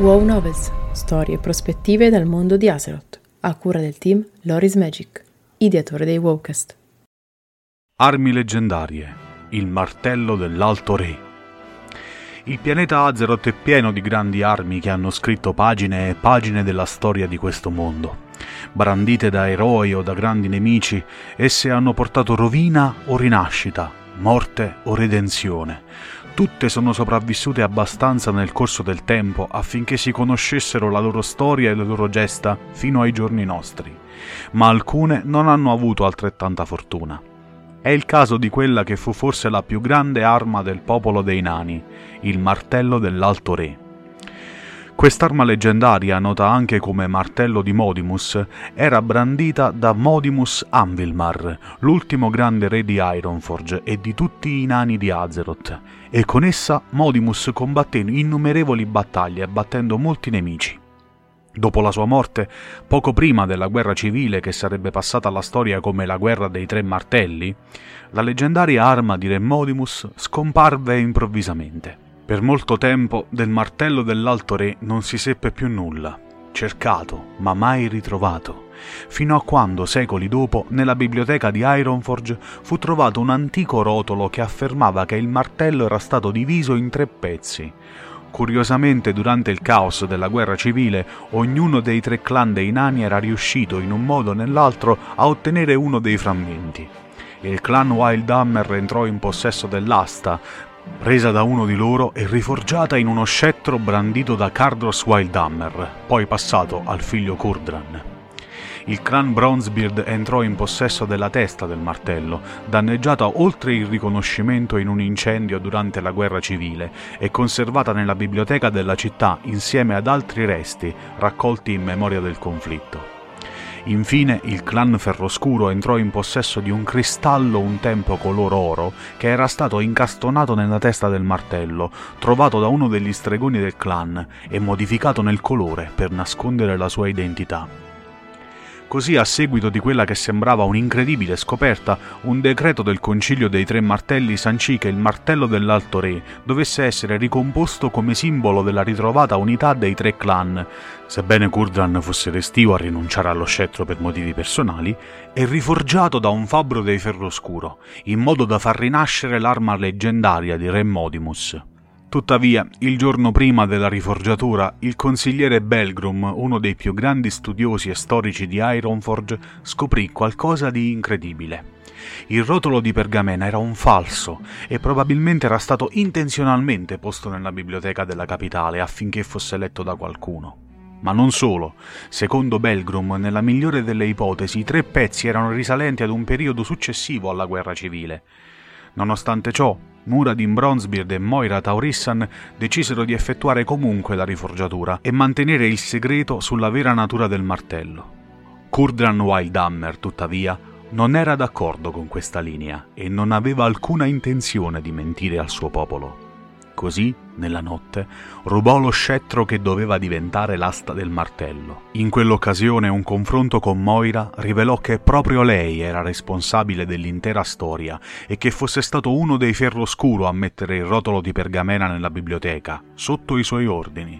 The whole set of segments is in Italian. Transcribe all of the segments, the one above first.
WoW Novels, storie e prospettive dal mondo di Azeroth, a cura del team Loris Magic, ideatore dei Wowcast. Armi leggendarie, il martello dell'Alto Re. Il pianeta Azeroth è pieno di grandi armi che hanno scritto pagine e pagine della storia di questo mondo. Brandite da eroi o da grandi nemici, esse hanno portato rovina o rinascita, morte o redenzione. Tutte sono sopravvissute abbastanza nel corso del tempo affinché si conoscessero la loro storia e le loro gesta fino ai giorni nostri, ma alcune non hanno avuto altrettanta fortuna. È il caso di quella che fu forse la più grande arma del popolo dei nani, il martello dell'Alto Re. Quest'arma leggendaria, nota anche come martello di Modimus, era brandita da Modimus Anvilmar, l'ultimo grande re di Ironforge e di tutti i nani di Azeroth, e con essa Modimus combatté innumerevoli battaglie, abbattendo molti nemici. Dopo la sua morte, poco prima della guerra civile che sarebbe passata alla storia come la guerra dei tre martelli, la leggendaria arma di Re Modimus scomparve improvvisamente. Per molto tempo del martello dell'Alto Re non si seppe più nulla, cercato ma mai ritrovato, fino a quando, secoli dopo, nella biblioteca di Ironforge fu trovato un antico rotolo che affermava che il martello era stato diviso in tre pezzi, Curiosamente, durante il caos della guerra civile, ognuno dei tre clan dei nani era riuscito in un modo o nell'altro a ottenere uno dei frammenti. Il clan Wildhammer entrò in possesso dell'asta, presa da uno di loro e riforgiata in uno scettro brandito da Cardros Wildhammer, poi passato al figlio Kurdran il clan Bronzebeard entrò in possesso della testa del martello, danneggiata oltre il riconoscimento in un incendio durante la guerra civile e conservata nella biblioteca della città insieme ad altri resti raccolti in memoria del conflitto. Infine il clan Ferroscuro entrò in possesso di un cristallo un tempo color oro che era stato incastonato nella testa del martello, trovato da uno degli stregoni del clan e modificato nel colore per nascondere la sua identità. Così, a seguito di quella che sembrava un'incredibile scoperta, un decreto del Concilio dei Tre Martelli sancì che il martello dell'Alto Re dovesse essere ricomposto come simbolo della ritrovata unità dei tre clan, sebbene Kurdran fosse restio a rinunciare allo scettro per motivi personali, e riforgiato da un fabbro dei Ferroscuro, in modo da far rinascere l'arma leggendaria di Re Modimus. Tuttavia, il giorno prima della riforgiatura, il consigliere Belgrum, uno dei più grandi studiosi e storici di Ironforge, scoprì qualcosa di incredibile. Il rotolo di pergamena era un falso e probabilmente era stato intenzionalmente posto nella biblioteca della capitale affinché fosse letto da qualcuno. Ma non solo. Secondo Belgrum, nella migliore delle ipotesi, i tre pezzi erano risalenti ad un periodo successivo alla guerra civile. Nonostante ciò, Muradin Bronzebeard e Moira Taurissan decisero di effettuare comunque la riforgiatura e mantenere il segreto sulla vera natura del martello. Kurdran Wildhammer, tuttavia, non era d'accordo con questa linea e non aveva alcuna intenzione di mentire al suo popolo. Così, nella notte, rubò lo scettro che doveva diventare l'asta del martello. In quell'occasione un confronto con Moira rivelò che proprio lei era responsabile dell'intera storia e che fosse stato uno dei Ferroscuro a mettere il rotolo di pergamena nella biblioteca, sotto i suoi ordini.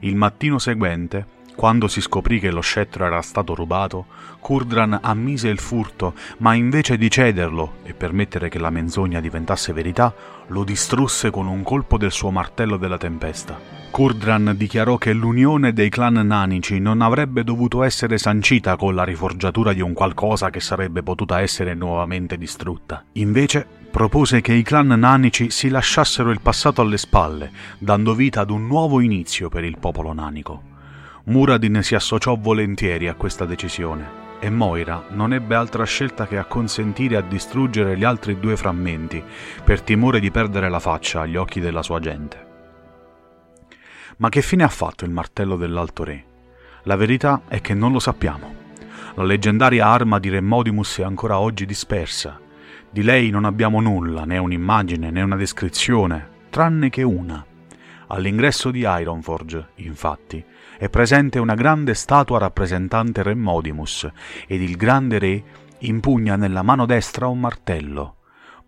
Il mattino seguente, quando si scoprì che lo scettro era stato rubato, Kurdran ammise il furto, ma invece di cederlo e permettere che la menzogna diventasse verità, lo distrusse con un colpo del suo martello della tempesta. Kurdran dichiarò che l'unione dei clan nanici non avrebbe dovuto essere sancita con la riforgiatura di un qualcosa che sarebbe potuta essere nuovamente distrutta. Invece propose che i clan nanici si lasciassero il passato alle spalle, dando vita ad un nuovo inizio per il popolo nanico. Muradin si associò volentieri a questa decisione e Moira non ebbe altra scelta che acconsentire a distruggere gli altri due frammenti per timore di perdere la faccia agli occhi della sua gente. Ma che fine ha fatto il martello dell'Alto Re? La verità è che non lo sappiamo. La leggendaria arma di Re Modimus è ancora oggi dispersa. Di lei non abbiamo nulla, né un'immagine né una descrizione, tranne che una. All'ingresso di Ironforge, infatti, è presente una grande statua rappresentante Re Modimus ed il grande re impugna nella mano destra un martello.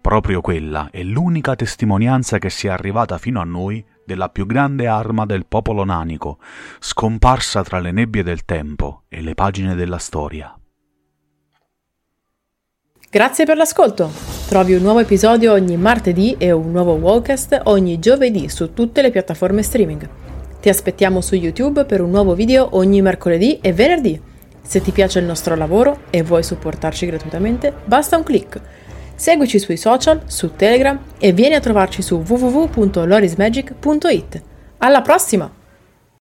Proprio quella è l'unica testimonianza che sia arrivata fino a noi della più grande arma del popolo nanico, scomparsa tra le nebbie del tempo e le pagine della storia. Grazie per l'ascolto! Trovi un nuovo episodio ogni martedì e un nuovo Wallcast ogni giovedì su tutte le piattaforme streaming. Ti aspettiamo su YouTube per un nuovo video ogni mercoledì e venerdì. Se ti piace il nostro lavoro e vuoi supportarci gratuitamente, basta un clic. Seguici sui social, su Telegram e vieni a trovarci su www.lorismagic.it. Alla prossima!